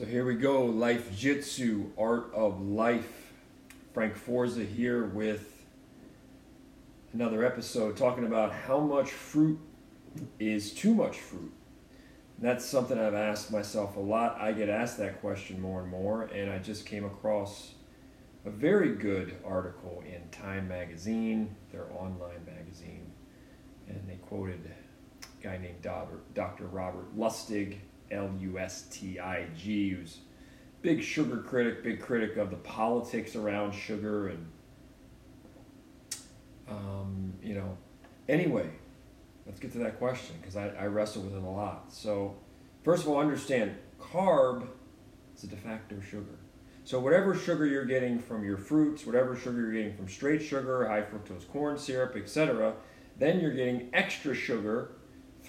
So here we go, Life Jitsu, Art of Life. Frank Forza here with another episode talking about how much fruit is too much fruit. And that's something I've asked myself a lot. I get asked that question more and more, and I just came across a very good article in Time Magazine, their online magazine, and they quoted a guy named Dr. Robert Lustig L U S T I G, who's big sugar critic, big critic of the politics around sugar, and um, you know. Anyway, let's get to that question because I, I wrestle with it a lot. So, first of all, understand carb is a de facto sugar. So whatever sugar you're getting from your fruits, whatever sugar you're getting from straight sugar, high fructose corn syrup, etc., then you're getting extra sugar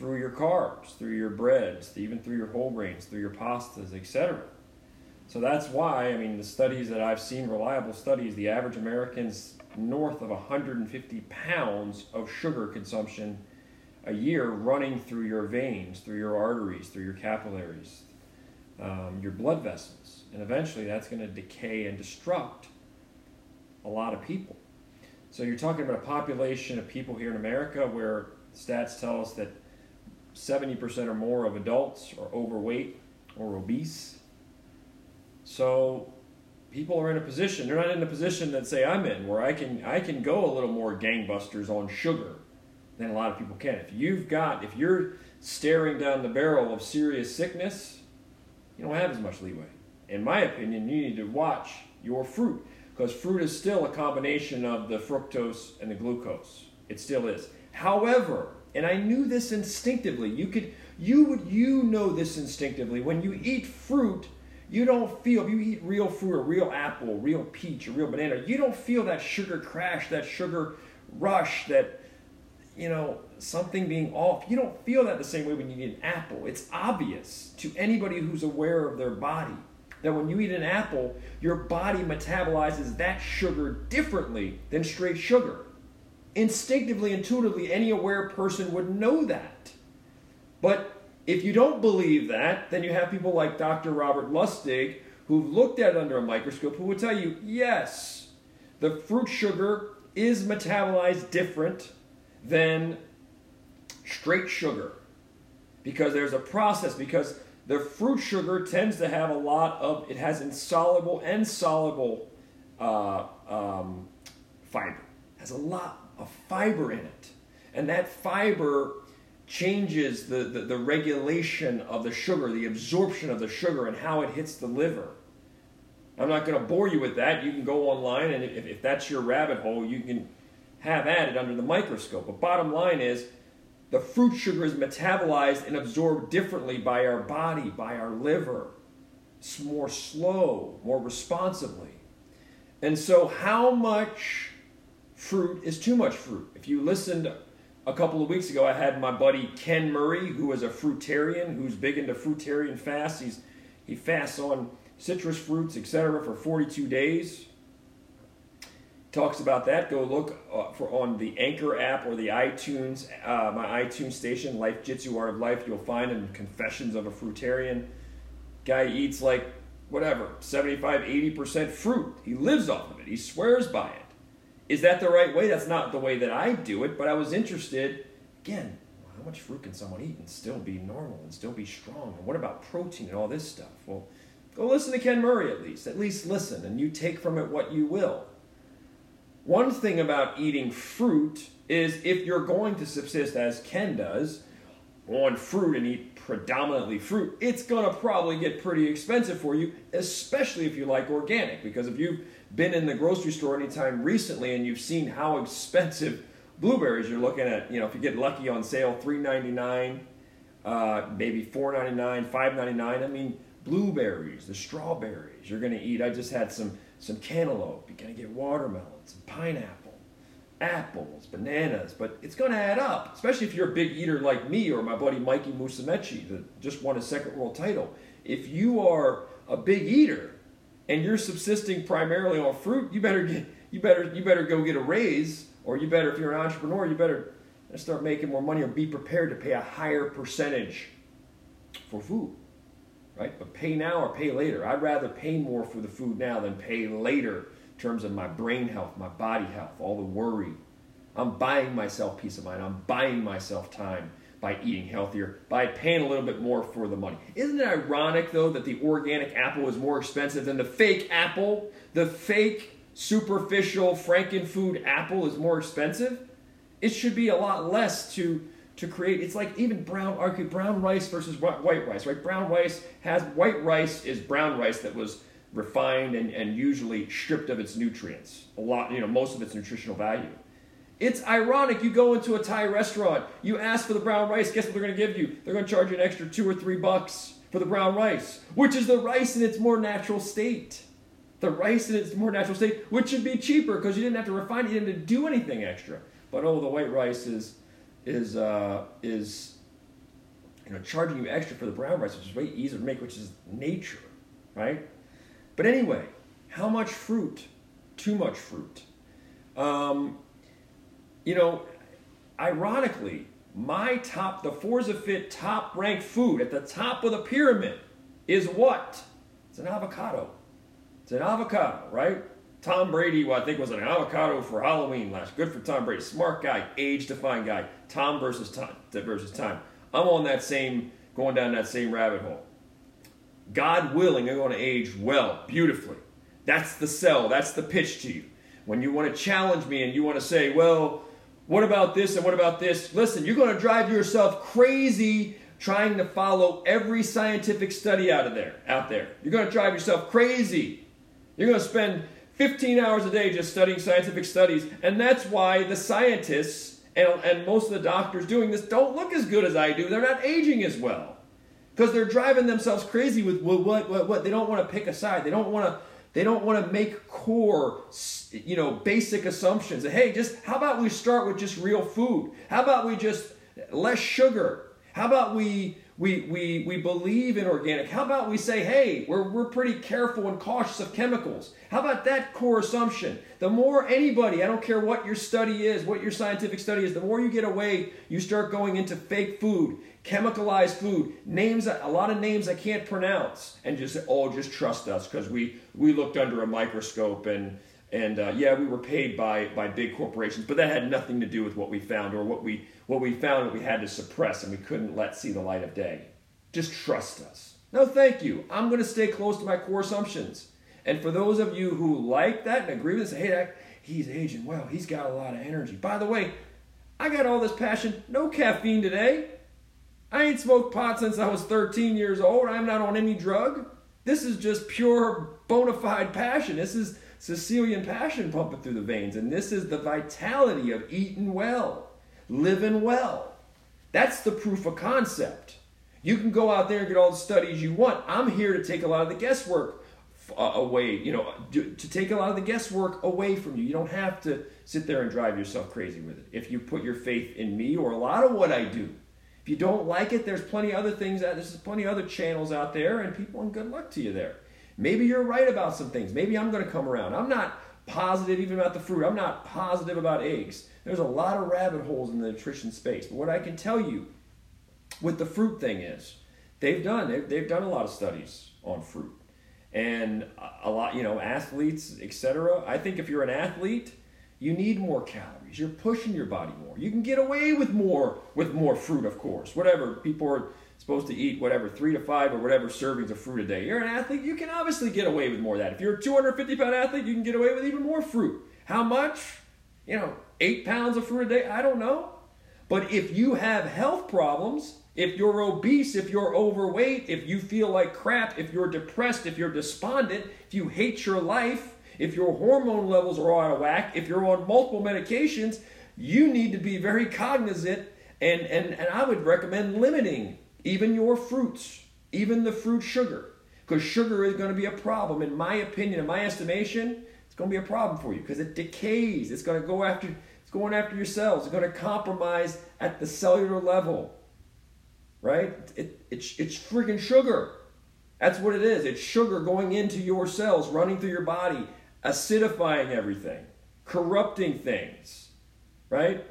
through your carbs, through your breads, even through your whole grains, through your pastas, etc. So that's why, I mean, the studies that I've seen, reliable studies, the average American's north of 150 pounds of sugar consumption a year running through your veins, through your arteries, through your capillaries, um, your blood vessels. And eventually that's going to decay and destruct a lot of people. So you're talking about a population of people here in America where stats tell us that 70% or more of adults are overweight or obese. So people are in a position, they're not in a position that say I'm in, where I can I can go a little more gangbusters on sugar than a lot of people can. If you've got if you're staring down the barrel of serious sickness, you don't have as much leeway. In my opinion, you need to watch your fruit because fruit is still a combination of the fructose and the glucose. It still is. However, and I knew this instinctively. You could you would you know this instinctively. When you eat fruit, you don't feel if you eat real fruit, a real apple, a real peach, a real banana, you don't feel that sugar crash, that sugar rush, that you know, something being off. You don't feel that the same way when you eat an apple. It's obvious to anybody who's aware of their body that when you eat an apple, your body metabolizes that sugar differently than straight sugar. Instinctively, intuitively, any aware person would know that. But if you don't believe that, then you have people like Dr. Robert Lustig who've looked at it under a microscope who will tell you, yes, the fruit sugar is metabolized different than straight sugar because there's a process because the fruit sugar tends to have a lot of it has insoluble and soluble uh, um, fiber has a lot a fiber in it. And that fiber changes the, the, the, regulation of the sugar, the absorption of the sugar, and how it hits the liver. I'm not going to bore you with that. You can go online, and if, if that's your rabbit hole, you can have at it under the microscope. But bottom line is, the fruit sugar is metabolized and absorbed differently by our body, by our liver. It's more slow, more responsibly. And so, how much fruit is too much fruit. If you listened a couple of weeks ago, I had my buddy Ken Murray, who is a fruitarian, who's big into fruitarian fasts. He's, he fasts on citrus fruits, etc., for 42 days. Talks about that. Go look uh, for on the Anchor app or the iTunes, uh, my iTunes station, Life Jitsu Art of Life. You'll find in Confessions of a Fruitarian. Guy eats like whatever 75, 80% fruit. He lives off of it. He swears by it. Is that the right way? That's not the way that I do it, but I was interested. Again, how much fruit can someone eat and still be normal and still be strong? And what about protein and all this stuff? Well, go listen to Ken Murray at least. At least listen, and you take from it what you will. One thing about eating fruit is if you're going to subsist as Ken does on fruit and eat predominantly fruit, it's going to probably get pretty expensive for you, especially if you like organic. Because if you've been in the grocery store anytime recently and you've seen how expensive blueberries you're looking at, you know, if you get lucky on sale, $3.99, uh, maybe $4.99, $5.99. I mean, blueberries, the strawberries you're going to eat. I just had some, some cantaloupe. You're going to get watermelons, pineapple, apples, bananas. But it's going to add up, especially if you're a big eater like me or my buddy Mikey Musumeci that just won a second world title. If you are a big eater, and you're subsisting primarily on fruit, you better get you better you better go get a raise, or you better if you're an entrepreneur, you better start making more money or be prepared to pay a higher percentage for food. right? But pay now or pay later. I'd rather pay more for the food now than pay later terms of my brain health, my body health, all the worry. I'm buying myself peace of mind. I'm buying myself time by eating healthier, by paying a little bit more for the money. Isn't it ironic, though, that the organic apple is more expensive than the fake apple? The fake, superficial Frankenfood apple is more expensive? It should be a lot less to to create it's like even brown brown rice versus white rice right brown rice has white rice is brown rice that was refined and, and usually stripped of its nutrients a lot you know most of its nutritional value it's ironic. You go into a Thai restaurant, you ask for the brown rice, guess what they're going to give you? They're going to charge you an extra two or three bucks for the brown rice, which is the rice in its more natural state. The rice in its more natural state, which should be cheaper because you didn't have to refine it, you didn't do anything extra. But oh, the white rice is is uh, is you know charging you extra for the brown rice, which is way easier to make, which is nature, right? But anyway, how much fruit? Too much fruit. Um, you know, ironically, my top, the Forza Fit top ranked food at the top of the pyramid is what? It's an avocado. It's an avocado, right? Tom Brady, well, I think was an avocado for Halloween last. Good for Tom Brady. Smart guy, age-defying guy. Tom versus time versus time. I'm on that same, going down that same rabbit hole. God willing, I'm going to age well, beautifully. That's the sell. That's the pitch to you. When you want to challenge me and you want to say, well, what about this and what about this? Listen, you're going to drive yourself crazy trying to follow every scientific study out of there, out there. You're going to drive yourself crazy. You're going to spend 15 hours a day just studying scientific studies, and that's why the scientists and, and most of the doctors doing this don't look as good as I do. They're not aging as well because they're driving themselves crazy with what, what, what, what. They don't want to pick a side. They don't want to they don't want to make core, you know, basic assumptions. Hey, just how about we start with just real food? How about we just less sugar? How about we we we we believe in organic? How about we say, hey, we're we're pretty careful and cautious of chemicals? How about that core assumption? The more anybody, I don't care what your study is, what your scientific study is, the more you get away, you start going into fake food chemicalized food, names a lot of names I can't pronounce, and just oh, just trust us because we we looked under a microscope and and uh, yeah, we were paid by by big corporations, but that had nothing to do with what we found or what we what we found that we had to suppress and we couldn't let see the light of day. Just trust us. No, thank you. I'm going to stay close to my core assumptions. And for those of you who like that and agree with this, hey, that, he's aging well. He's got a lot of energy. By the way, I got all this passion. No caffeine today. I ain't smoked pot since I was 13 years old. I'm not on any drug. This is just pure bona fide passion. This is Sicilian passion pumping through the veins. And this is the vitality of eating well, living well. That's the proof of concept. You can go out there and get all the studies you want. I'm here to take a lot of the guesswork uh, away, you know, to take a lot of the guesswork away from you. You don't have to sit there and drive yourself crazy with it. If you put your faith in me or a lot of what I do, if you don't like it, there's plenty other things out there's plenty other channels out there and people and good luck to you there. Maybe you're right about some things. Maybe I'm going to come around. I'm not positive even about the fruit. I'm not positive about eggs. There's a lot of rabbit holes in the nutrition space. But what I can tell you with the fruit thing is they've done they've, they've done a lot of studies on fruit and a lot you know athletes etc i think if you're an athlete you need more calories. You're pushing your body more. You can get away with more with more fruit, of course. Whatever people are supposed to eat, whatever three to five or whatever servings of fruit a day. You're an athlete. You can obviously get away with more of that. If you're a 250 pound athlete, you can get away with even more fruit. How much? You know, eight pounds of fruit a day. I don't know. But if you have health problems, if you're obese, if you're overweight, if you feel like crap, if you're depressed, if you're despondent, if you hate your life, if your hormone levels are out of whack, if you're on multiple medications, you need to be very cognizant and, and, and I would recommend limiting even your fruits, even the fruit sugar. Because sugar is going to be a problem. In my opinion, in my estimation, it's going to be a problem for you because it decays. It's going to go after it's going after your cells. It's going to compromise at the cellular level. Right? It, it's, it's freaking sugar. That's what it is. It's sugar going into your cells, running through your body, acidifying everything, corrupting things, right?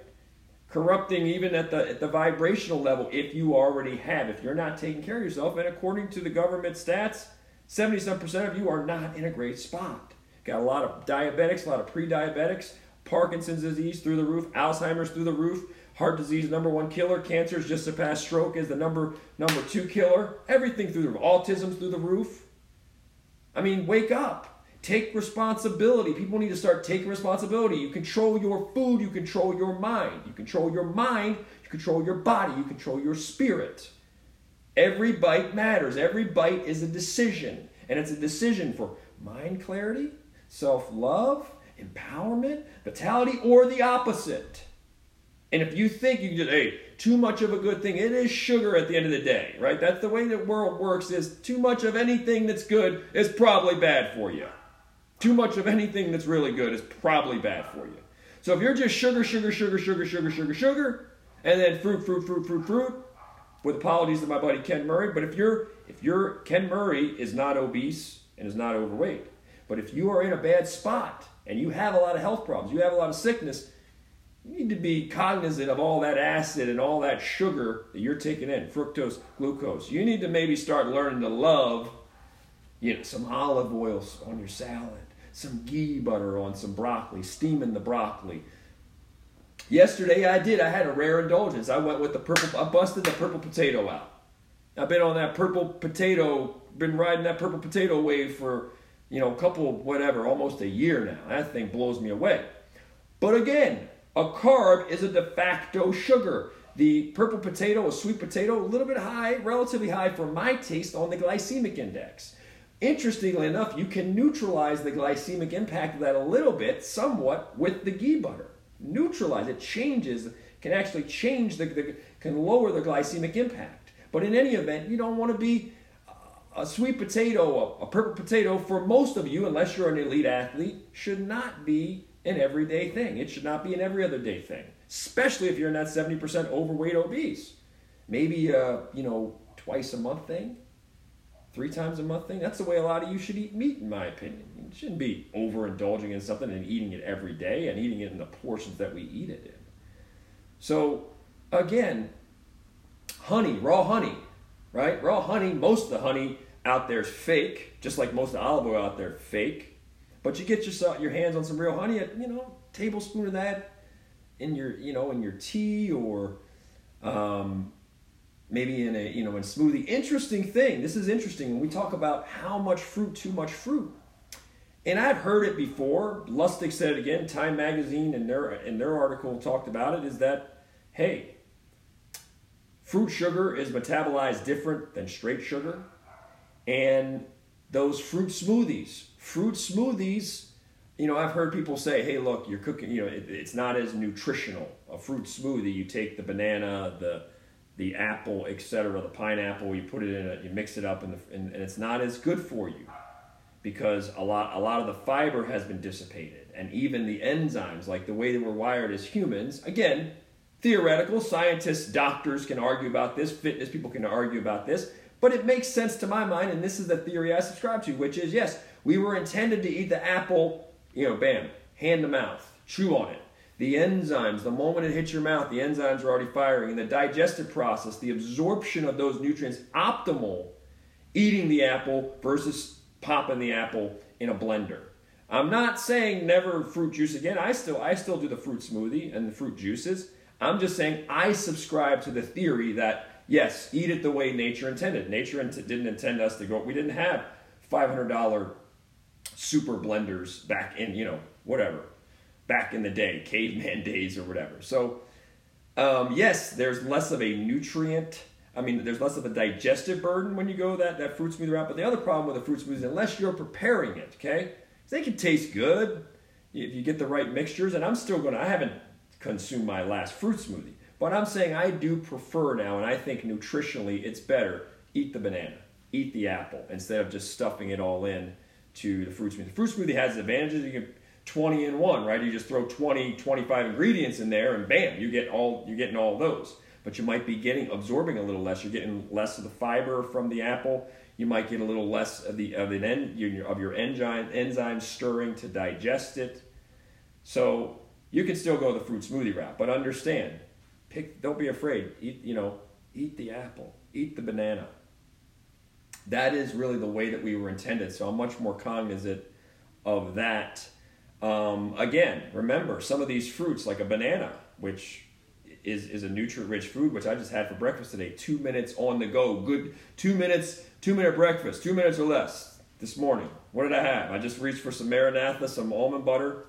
Corrupting even at the at the vibrational level if you already have. If you're not taking care of yourself, and according to the government stats, 77% of you are not in a great spot. Got a lot of diabetics, a lot of pre-diabetics, Parkinson's disease through the roof, Alzheimer's through the roof, heart disease number one killer, cancer's just surpassed stroke as the number number two killer, everything through the roof, autism's through the roof. I mean, wake up. Take responsibility. People need to start taking responsibility. You control your food, you control your mind. You control your mind, you control your body, you control your spirit. Every bite matters. Every bite is a decision. And it's a decision for mind clarity, self love, empowerment, vitality, or the opposite. And if you think you can just, hey, too much of a good thing, it is sugar at the end of the day, right? That's the way the world works is too much of anything that's good is probably bad for you. Too much of anything that's really good is probably bad for you. So if you're just sugar, sugar, sugar, sugar, sugar, sugar, sugar, and then fruit, fruit, fruit, fruit, fruit, with apologies to my buddy Ken Murray, but if you're if you're Ken Murray is not obese and is not overweight, but if you are in a bad spot and you have a lot of health problems, you have a lot of sickness, you need to be cognizant of all that acid and all that sugar that you're taking in, fructose, glucose. You need to maybe start learning to love, you know, some olive oils on your salad some ghee butter on some broccoli, steaming the broccoli. Yesterday I did. I had a rare indulgence. I went with the purple. I busted the purple potato out. I've been on that purple potato. Been riding that purple potato wave for you know a couple whatever, almost a year now. That thing blows me away. But again, a carb is a de facto sugar. The purple potato, a sweet potato, a little bit high, relatively high for my taste on the glycemic index. Interestingly enough, you can neutralize the glycemic impact of that a little bit, somewhat, with the ghee butter. Neutralize it, changes, can actually change the, the can lower the glycemic impact. But in any event, you don't want to be a sweet potato, a, a purple potato for most of you, unless you're an elite athlete, should not be an everyday thing. It should not be an every other day thing, especially if you're that 70% overweight obese. Maybe a, you know, twice a month thing three times a month thing. That's the way a lot of you should eat meat, in my opinion. You shouldn't be overindulging in something and eating it every day and eating it in the portions that we eat it in. So, again, honey, raw honey, right? Raw honey, most of the honey out there is fake, just like most of the olive oil out there fake. But you get yourself your hands on some real honey, you know, tablespoon of that in your, you know, in your tea or um, maybe in a you know in smoothie. Interesting thing. This is interesting when we talk about how much fruit, too much fruit. And I've heard it before. Lustig said it again. Time Magazine and their in their article talked about it. Is that hey, fruit sugar is metabolized different than straight sugar, and those fruit smoothies, fruit smoothies. You know, I've heard people say, "Hey, look, you're cooking. You know, it, it's not as nutritional. A fruit smoothie, you take the banana, the the apple, etc., the pineapple, you put it in it, you mix it up, the, and, and it's not as good for you because a lot, a lot of the fiber has been dissipated, and even the enzymes, like the way that we're wired as humans, again, theoretical, scientists, doctors can argue about this, fitness people can argue about this, but it makes sense to my mind, and this is the theory I subscribe to, which is yes, we were intended to eat the apple, you know, bam, hand to mouth, chew on it. The enzymes, the moment it hits your mouth, the enzymes are already firing. And the digestive process, the absorption of those nutrients, optimal eating the apple versus popping the apple in a blender. I'm not saying never fruit juice again. I still I still do the fruit smoothie and the fruit juices. I'm just saying I subscribe to the theory that yes, eat it the way nature intended. Nature didn't intend us to go. We didn't have $500 super blenders back in, you know, whatever, back in the day, caveman days or whatever. So, um, yes, there's less of a nutrient. I mean, there's less of a digestive burden when you go that, that fruit smoothie route. But the other problem with a fruit smoothie unless you're preparing it, okay, they can taste good if you get the right mixtures. And I'm still going to, I haven't consumed my last fruit smoothie. But I'm saying I do prefer now, and I think nutritionally it's better, eat the banana, eat the apple, instead of just stuffing it all in to the fruit smoothie. The fruit smoothie has advantages. You can 20 in one, right? You just throw 20, 25 ingredients in there and bam, you get all you're getting all those. But you might be getting absorbing a little less. You're getting less of the fiber from the apple. You might get a little less of the of an en, of your enzyme enzymes stirring to digest it. So you can still go the fruit smoothie route, but understand pick. Don't be afraid. Eat, you know, eat the apple. Eat the banana. That is really the way that we were intended. So I'm much more cognizant of that. Um, again, remember some of these fruits, like a banana, which is, is a nutrient rich food, which I just had for breakfast today. Two minutes on the go. Good two minutes, two minute breakfast, two minutes or less this morning. What did I have? I just reached for some Maranatha, some almond butter,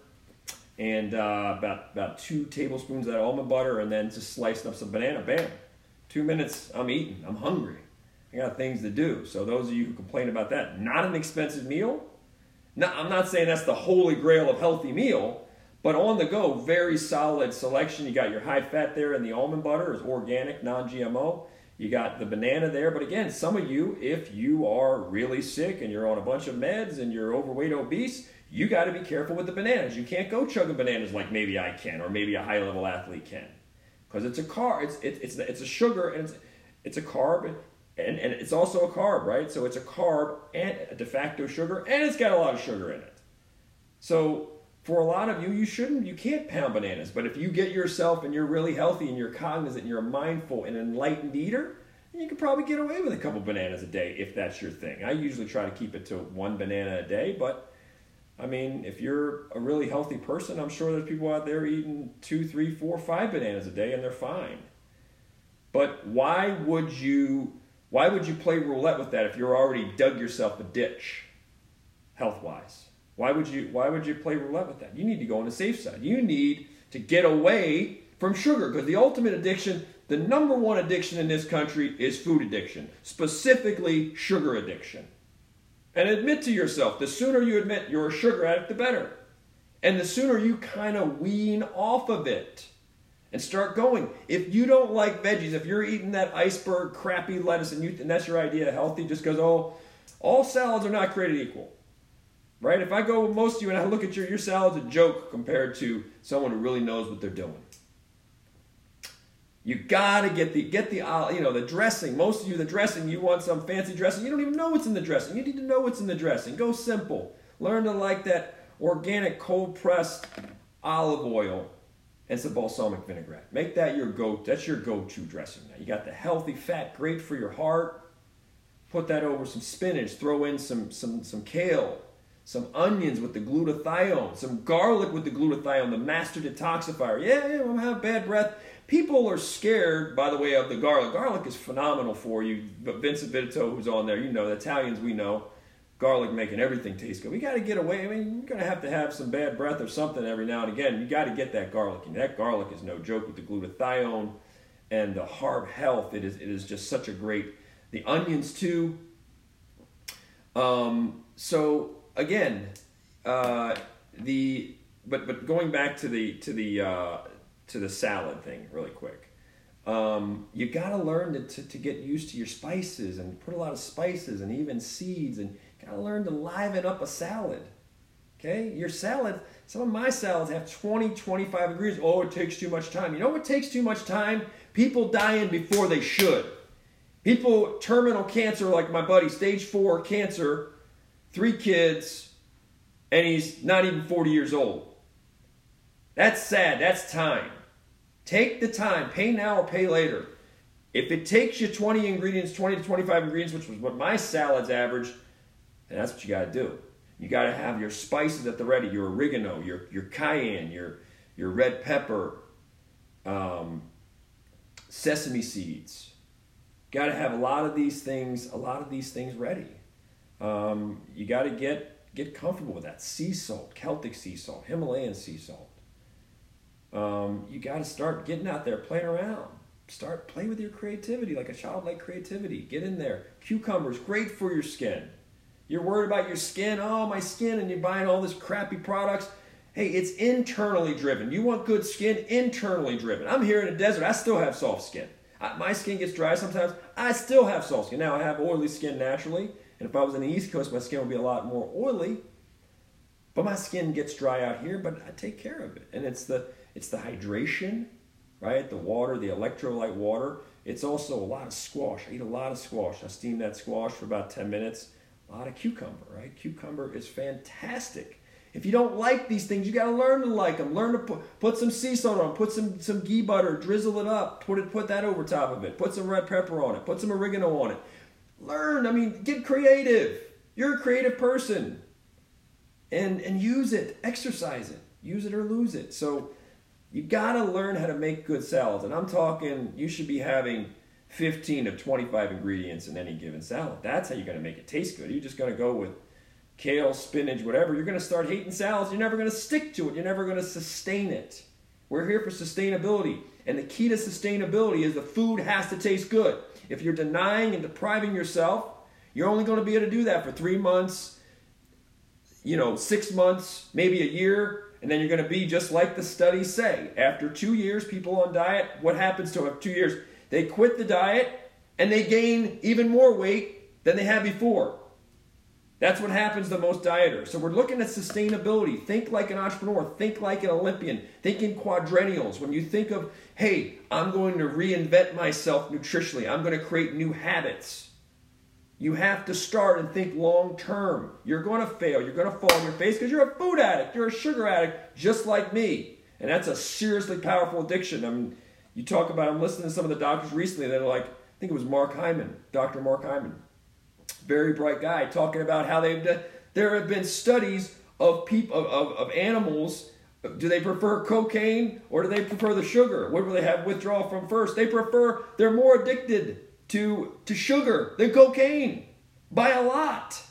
and uh, about, about two tablespoons of that almond butter, and then just slicing up some banana. Bam. Two minutes, I'm eating. I'm hungry. I got things to do. So those of you who complain about that, not an expensive meal. No, I'm not saying that's the holy grail of healthy meal, but on the go, very solid selection. You got your high fat there, and the almond butter is organic, non-GMO. You got the banana there, but again, some of you, if you are really sick and you're on a bunch of meds and you're overweight, obese, you got to be careful with the bananas. You can't go chugging bananas like maybe I can or maybe a high-level athlete can, because it's a carb. It's it's it's it's a sugar and it's it's a carb and, and it's also a carb, right? So it's a carb and a de facto sugar, and it's got a lot of sugar in it. So for a lot of you, you shouldn't, you can't pound bananas. But if you get yourself and you're really healthy and you're cognizant and you're a mindful and enlightened eater, you can probably get away with a couple bananas a day if that's your thing. I usually try to keep it to one banana a day, but I mean, if you're a really healthy person, I'm sure there's people out there eating two, three, four, five bananas a day and they're fine. But why would you why would you play roulette with that if you're already dug yourself a ditch health wise? Why would you why would you play roulette with that? You need to go on the safe side. You need to get away from sugar because the ultimate addiction, the number one addiction in this country is food addiction, specifically sugar addiction. And admit to yourself, the sooner you admit you're a sugar addict, the better. And the sooner you kind of wean off of it and start going. If you don't like veggies, if you're eating that iceberg crappy lettuce and, you, and that's your idea of healthy, just because, oh, all salads are not created equal. Right? If I go with most of you and I look at your, your salad's a joke compared to someone who really knows what they're doing. You gotta get the get the uh, you know the dressing. Most of you, the dressing, you want some fancy dressing. You don't even know what's in the dressing. You need to know what's in the dressing. Go simple. Learn to like that organic cold pressed olive oil and some balsamic vinaigrette. Make that your go. That's your go-to dressing. Now you got the healthy fat, great for your heart. Put that over some spinach. Throw in some some some kale, some onions with the glutathione, some garlic with the glutathione, the master detoxifier. Yeah, yeah, I'm have bad breath. People are scared, by the way, of the garlic. Garlic is phenomenal for you. But Vincent Vitito, who's on there, you know, the Italians we know garlic making everything taste good. We got to get away. I mean, you're going to have to have some bad breath or something every now and again. You got to get that garlic. And that garlic is no joke with the glutathione and the heart health. It is, it is just such a great. The onions too. Um, so again, uh, the but but going back to the to the uh, to the salad thing really quick. Um, you got to learn to, to get used to your spices and put a lot of spices and even seeds and Gotta learn to liven up a salad. Okay? Your salad, some of my salads have 20, 25 degrees. Oh, it takes too much time. You know what takes too much time? People dying before they should. People, terminal cancer, like my buddy, stage four cancer, three kids, and he's not even 40 years old. That's sad. That's time. Take the time. Pay now or pay later. If it takes you 20 ingredients, 20 to 25 ingredients, which was what my salads averaged, and that's what you got to do. You got to have your spices at the ready, your oregano, your, your cayenne, your, your red pepper, um, sesame seeds. Got to have a lot of these things, a lot of these things ready. Um, you got to get get comfortable with that. Sea salt, Celtic sea salt, Himalayan sea salt. Um, you got to start getting out there, playing around. Start play with your creativity, like a childlike creativity. Get in there. Cucumbers, great for your skin. You're worried about your skin. Oh, my skin, and you're buying all this crappy products. Hey, it's internally driven. You want good skin, internally driven. I'm here in the desert. I still have soft skin. I, my skin gets dry sometimes. I still have soft skin. Now I have oily skin naturally, and if I was in the East Coast, my skin would be a lot more oily. But my skin gets dry out here, but I take care of it. And it's the it's the hydration, right? The water, the electrolyte water. It's also a lot of squash. I eat a lot of squash. I steam that squash for about 10 minutes a lot of cucumber, right? Cucumber is fantastic. If you don't like these things, you got to learn to like them. Learn to put, put some sea salt on, put some some ghee butter, drizzle it up, put it put that over top of it. Put some red pepper on it, put some oregano on it. Learn. I mean, get creative. You're a creative person. And and use it. Exercise it. Use it or lose it. So you got to learn how to make good salads. And I'm talking you should be having 15 to 25 ingredients in any given salad. That's how you're going to make it taste good. You're just going to go with kale, spinach, whatever, you're going to start hating salads. You're never going to stick to it. You're never going to sustain it. We're here for sustainability. And the key to sustainability is the food has to taste good. If you're denying and depriving yourself, you're only going to be able to do that for three months, you know, six months, maybe a year, and then you're going to be just like the studies say. After two years, people on diet, what happens to them? Two years, they quit the diet and they gain even more weight than they had before. That's what happens to most dieters. So we're looking at sustainability. Think like an entrepreneur. Think like an Olympian. Think in quadrennials. When you think of, hey, I'm going to reinvent myself nutritionally, I'm going to create new habits. You have to start and think long term. You're going to fail. You're going to fall on your face because you're a food addict. You're a sugar addict, just like me. And that's a seriously powerful addiction. I mean, you talk about, I'm listening to some of the doctors recently that are like, I think it was Mark Hyman, Dr. Mark Hyman very bright guy, talking about how they've done, there have been studies of people of, of, of animals. Do they prefer cocaine or do they prefer the sugar? What will they have withdrawal from first? They prefer they're more addicted to to sugar than cocaine by a lot.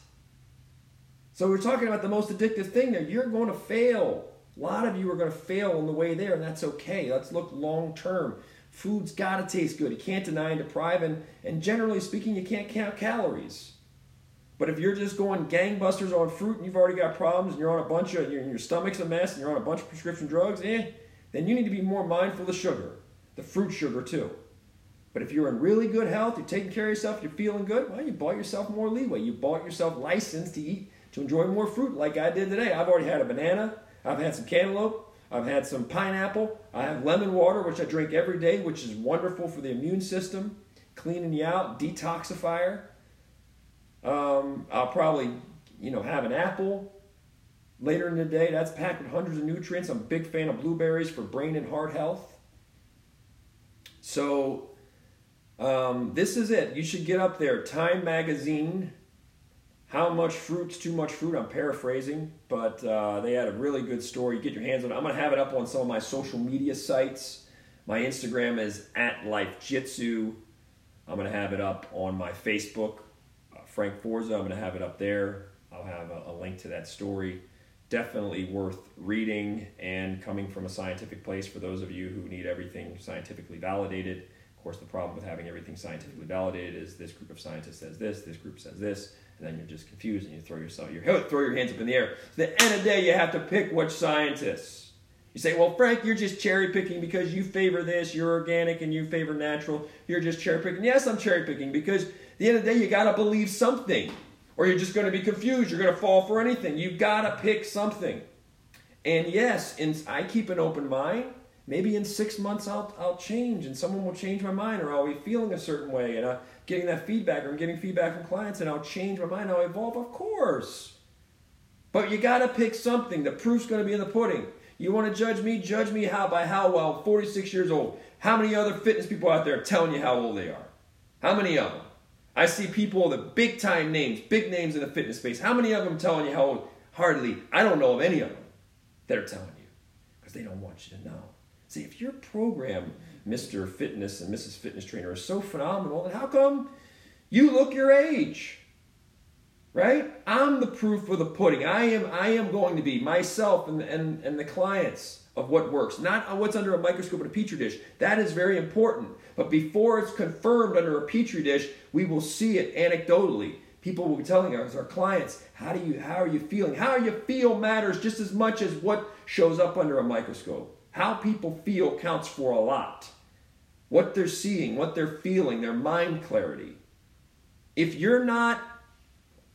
So we're talking about the most addictive thing there. You're going to fail. A lot of you are going to fail on the way there, and that's okay. Let's look long term. Food's got to taste good. You can't deny and deprive, and, and generally speaking, you can't count calories. But if you're just going gangbusters on fruit and you've already got problems and you're on a bunch of, your, your stomach's a mess and you're on a bunch of prescription drugs, eh, then you need to be more mindful of the sugar, the fruit sugar too. But if you're in really good health, you're taking care of yourself, you're feeling good, well, you bought yourself more leeway. You bought yourself license to eat, to enjoy more fruit like I did today. I've already had a banana, I've had some cantaloupe, I've had some pineapple, I have lemon water, which I drink every day, which is wonderful for the immune system, cleaning you out, detoxifier. Um, I'll probably, you know, have an apple later in the day. That's packed with hundreds of nutrients. I'm a big fan of blueberries for brain and heart health. So um, this is it. You should get up there. Time Magazine. How much fruit's too much fruit? I'm paraphrasing, but uh, they had a really good story. Get your hands on it. I'm going to have it up on some of my social media sites. My Instagram is at LifeJitsu. I'm going to have it up on my Facebook Frank Forza. I'm going to have it up there. I'll have a, a, link to that story. Definitely worth reading and coming from a scientific place for those of you who need everything scientifically validated. Of course, the problem with having everything scientifically validated is this group of scientists says this, this group says this, and then you're just confused and you throw yourself your throw your hands up in the air. So at the end of the day, you have to pick which scientists. You say, well, Frank, you're just cherry picking because you favor this, you're organic and you favor natural. You're just cherry picking. Yes, I'm cherry picking because at the end of the day, you got to believe something, or you're just going to be confused. You're going to fall for anything. You got to pick something. And yes, in, I keep an open mind. Maybe in six months I'll, I'll change and someone will change my mind or I'll be feeling a certain way and I'm getting that feedback or I'm getting feedback from clients and I'll change my mind. I'll evolve, of course. But you got to pick something. The proof's to be in the pudding. You want to judge me? Judge me how by how well, 46 years old. How many other fitness people out there are telling you how old they are? How many of them? I see people the big time names, big names in the fitness space. How many of them telling you how old? Hardly. I don't know of any of them that are telling you because they don't want you to know. See, if your program, Mr. Fitness and Mrs. Fitness Trainer, is so phenomenal, then how come you look your age? Right? I'm the proof of the pudding. I am I am going to be myself and, and, and the clients of what works, not what's under a microscope in a petri dish. That is very important. But before it's confirmed under a petri dish, we will see it anecdotally. People will be telling us, our clients, how do you how are you feeling? How you feel matters just as much as what shows up under a microscope. How people feel counts for a lot. What they're seeing, what they're feeling, their mind clarity. If you're not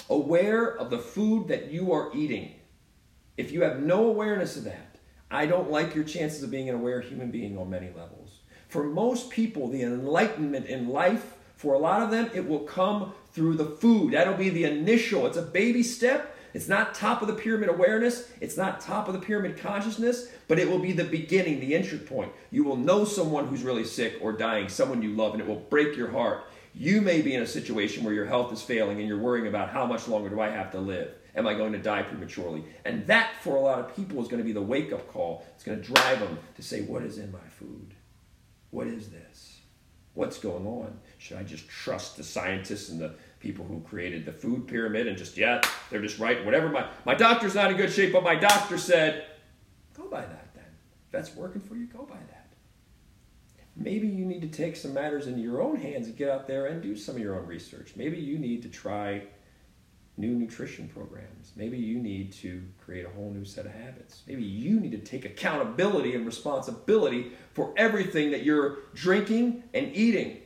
aware of the food that you are eating, if you have no awareness of that, I don't like your chances of being an aware human being on many levels. For most people, the enlightenment in life, for a lot of them, it will come through the food. That'll be the initial, it's a baby step. It's not top of the pyramid awareness, it's not top of the pyramid consciousness, but it will be the beginning, the entry point. You will know someone who's really sick or dying, someone you love, and it will break your heart. You may be in a situation where your health is failing and you're worrying about how much longer do I have to live? Am I going to die prematurely? And that, for a lot of people, is going to be the wake up call. It's going to drive them to say, What is in my food? What is this? What's going on? Should I just trust the scientists and the people who created the food pyramid and just, yeah, they're just right. Whatever my, my doctor's not in good shape, but my doctor said, go by that then. If that's working for you, go by that. Maybe you need to take some matters into your own hands and get out there and do some of your own research. Maybe you need to try new nutrition programs. Maybe you need to create a whole new set of habits. Maybe you need to take accountability and responsibility for everything that you're drinking and eating.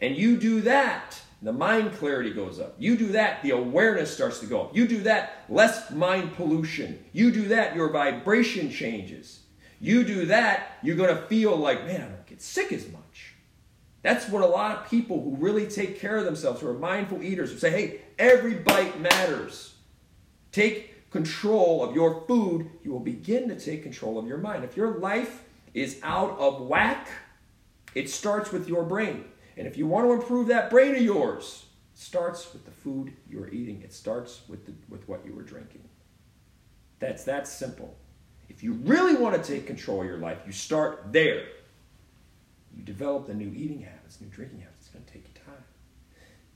And you do that, the mind clarity goes up. You do that, the awareness starts to go up. You do that, less mind pollution. You do that, your vibration changes. You do that, you're going to feel like, man, I don't get sick as much. That's what a lot of people who really take care of themselves, who are mindful eaters, who say, hey, every bite matters. Take control of your food, you will begin to take control of your mind. If your life is out of whack, it starts with your brain. And if you want to improve that brain of yours, it starts with the food you're eating. It starts with, the, with what you were drinking. That's that simple. If you really want to take control of your life, you start there. You develop the new eating habits, new drinking habits. It's going to take you time.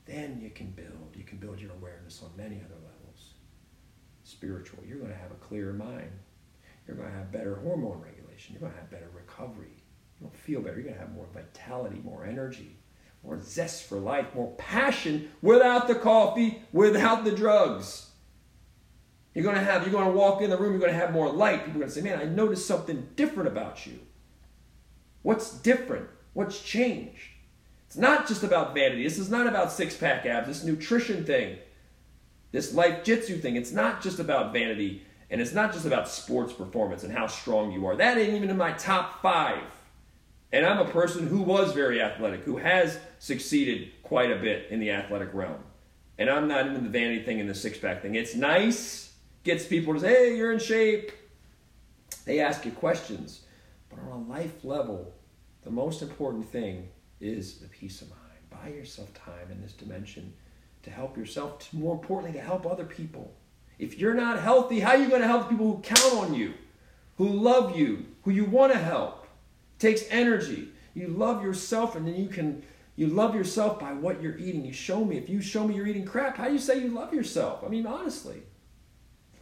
Then you can build. You can build your awareness on many other levels. Spiritual. You're going to have a clearer mind. You're going to have better hormone regulation. You're going to have better recovery. You'll feel better. You're going to have more vitality, more energy, more zest for life, more passion without the coffee, without the drugs. You're going to have, you're going to walk in the room, you're going to have more light. People are going to say, man, I noticed something different about you. What's different? What's changed? It's not just about vanity. This is not about six pack abs, this nutrition thing, this life jitsu thing. It's not just about vanity and it's not just about sports performance and how strong you are. That ain't even in my top five. And I'm a person who was very athletic, who has succeeded quite a bit in the athletic realm. And I'm not into the vanity thing and the six pack thing. It's nice, gets people to say, hey, you're in shape. They ask you questions. But on a life level, the most important thing is the peace of mind. Buy yourself time in this dimension to help yourself, to, more importantly, to help other people. If you're not healthy, how are you going to help people who count on you, who love you, who you want to help? It takes energy. You love yourself, and then you can you love yourself by what you're eating. You show me. If you show me you're eating crap, how do you say you love yourself? I mean, honestly,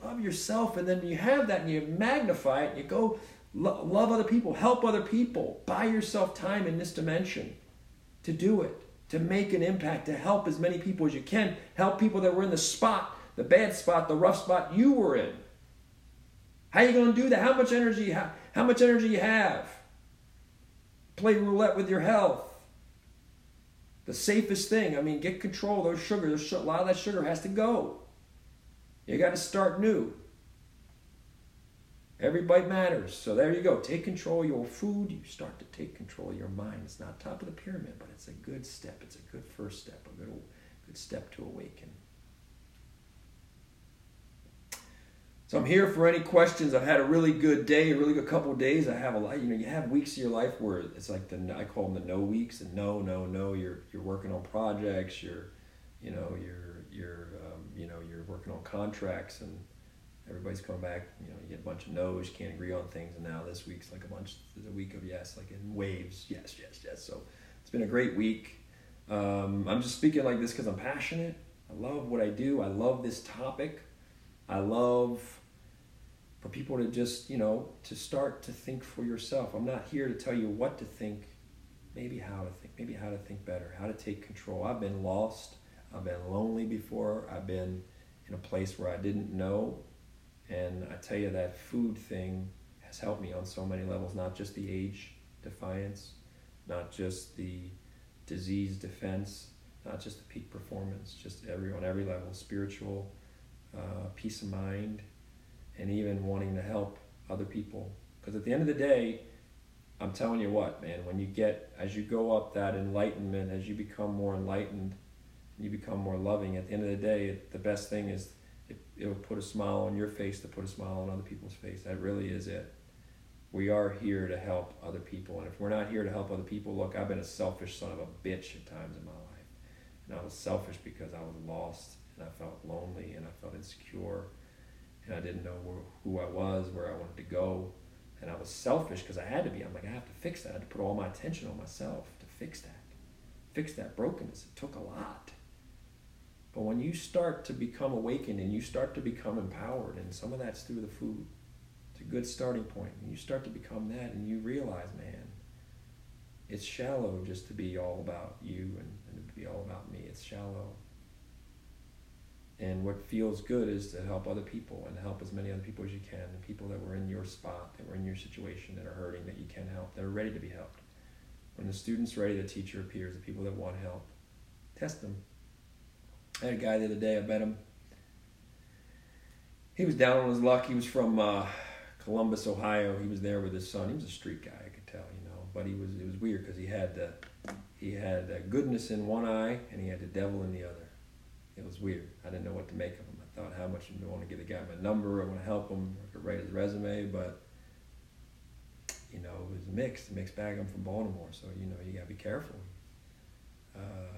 love yourself, and then you have that, and you magnify it. You go Lo- love other people, help other people. Buy yourself time in this dimension to do it, to make an impact, to help as many people as you can. Help people that were in the spot, the bad spot, the rough spot you were in. How are you going to do that? How much energy have? How much energy you have? Play roulette with your health. The safest thing. I mean, get control of those sugars. a lot of that sugar has to go. You got to start new. Every bite matters. So there you go. Take control of your food. You start to take control of your mind. It's not top of the pyramid, but it's a good step. It's a good first step, a good, good step to awaken. So I'm here for any questions. I've had a really good day, a really good couple days. I have a lot. You know, you have weeks of your life where it's like the I call them the no weeks, and no, no, no. You're you're working on projects. You're, you know, you're you're um, you know you're working on contracts and everybody's coming back. You know, you get a bunch of no's, you can't agree on things, and now this week's like a bunch. A week of yes, like in waves, yes, yes, yes. So it's been a great week. Um, I'm just speaking like this because I'm passionate. I love what I do. I love this topic. I love for people to just you know to start to think for yourself. I'm not here to tell you what to think. Maybe how to think. Maybe how to think better. How to take control. I've been lost. I've been lonely before. I've been in a place where I didn't know and I tell you, that food thing has helped me on so many levels, not just the age defiance, not just the disease defense, not just the peak performance, just every on every level, spiritual, uh, peace of mind, and even wanting to help other people. Because at the end of the day, I'm telling you what, man, when you get, as you go up that enlightenment, as you become more enlightened, you become more loving, at the end of the day, the best thing is it'll put a smile on your face to put a smile on other people's face. That really is it. We are here to help other people, and if we're not here to help other people, look, I've been a selfish son of a bitch at times in my life, and I was selfish because I was lost and I felt lonely and I felt insecure, and I didn't know who I was, where I wanted to go, and I was selfish because I had to be. I'm like, I have to fix that. I had to put all my attention on myself to fix that, fix that brokenness. It took a lot. But when you start to become awakened and you start to become empowered, and some of that's through the food, it's a good starting point. And you start to become that, and you realize, man, it's shallow just to be all about you and, and to be all about me. It's shallow. And what feels good is to help other people and help as many other people as you can. The people that were in your spot, that were in your situation, that are hurting, that you can help, that are ready to be helped. When the student's ready, the teacher appears. The people that want help, test them. I had a guy the other day. I met him. He was down on his luck. He was from uh, Columbus, Ohio. He was there with his son. He was a street guy, I could tell, you know. But he was it was weird because he had the he had uh, goodness in one eye and he had the devil in the other it was weird. I didn't know what to make of him. I thought, how much do I want to give the guy my number? I want to help him. I could write his resume, but you know, it was mixed, a mixed bag. I'm from Baltimore, so you know, you gotta be careful. Uh,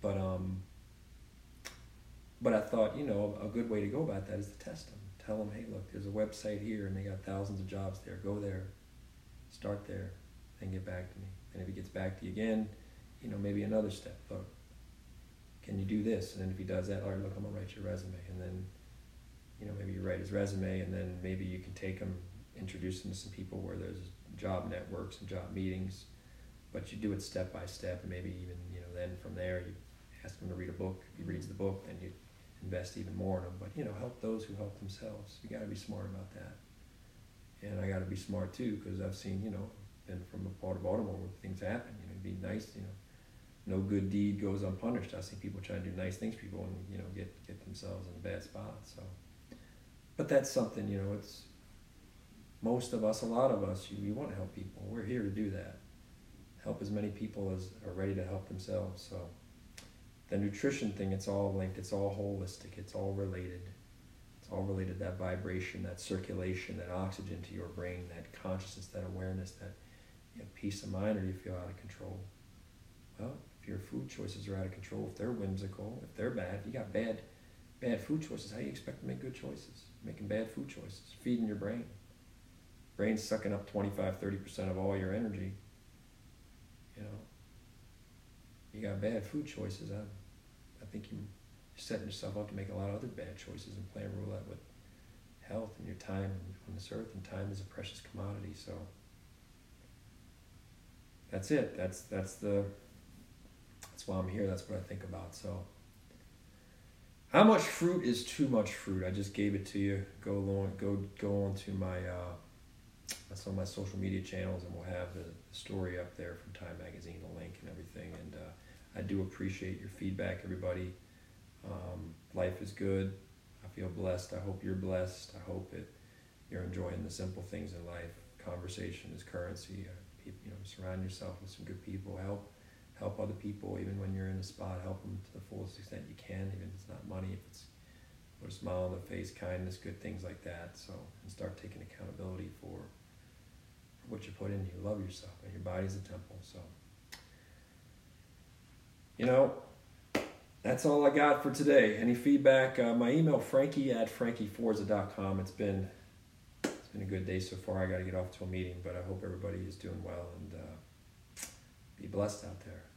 but um, but I thought, you know, a good way to go about that is to test them. Tell them, hey, look, there's a website here, and they got thousands of jobs there. Go there, start there, and get back to me. And if he gets back to you again, you know, maybe another step. Look, can you do this? And then if he does that, all right, look, I'm gonna write your resume. And then, you know, maybe you write his resume and then maybe you can take him, introduce him to some people where there's job networks and job meetings, but you do it step by step and maybe even, you know, then from there you ask him to read a book. If he reads the book, then you invest even more in him. But, you know, help those who help themselves. You gotta be smart about that. And I gotta be smart too, because I've seen, you know, been from a part of Baltimore where things happen. You know, it'd be nice, you know, no good deed goes unpunished. I see people trying to do nice things, people and you know get get themselves in a bad spot. So, but that's something you know. It's most of us, a lot of us, you, we want to help people. We're here to do that. Help as many people as are ready to help themselves. So, the nutrition thing, it's all linked. It's all holistic. It's all related. It's all related. That vibration, that circulation, that oxygen to your brain, that consciousness, that awareness, that you peace of mind, or you feel out of control. Well, your food choices are out of control, if they're whimsical, if they're bad, you got bad, bad food choices. How do you expect to make good choices? Making bad food choices, feeding your brain. Brain's sucking up 25, 30% of all your energy. You know, you got bad food choices. I, I think you're setting yourself up to make a lot of other bad choices and playing roulette with health and your time on this earth. And time is a precious commodity. So that's it. That's that's the why I'm here. That's what I think about. So, how much fruit is too much fruit? I just gave it to you. Go along, go go on to my uh, some of my social media channels, and we'll have the, story up there from Time Magazine, the link and everything. And uh, I do appreciate your feedback, everybody. Um, life is good. I feel blessed. I hope you're blessed. I hope it you're enjoying the simple things in life. Conversation is currency. Uh, you know, surround yourself with some good people. Help help other people even when you're in a spot help them to the fullest extent you can even if it's not money if it's put a smile on the face kindness good things like that. So and start taking accountability for, for what you put in you. Love yourself and your body's a temple so. You know that's all i got for today. Any feedback? Uh, my email frankie at frankieforza.com it's been it's been a good day so far. I got to get off to a meeting but i hope everybody is doing well and uh, be blessed out there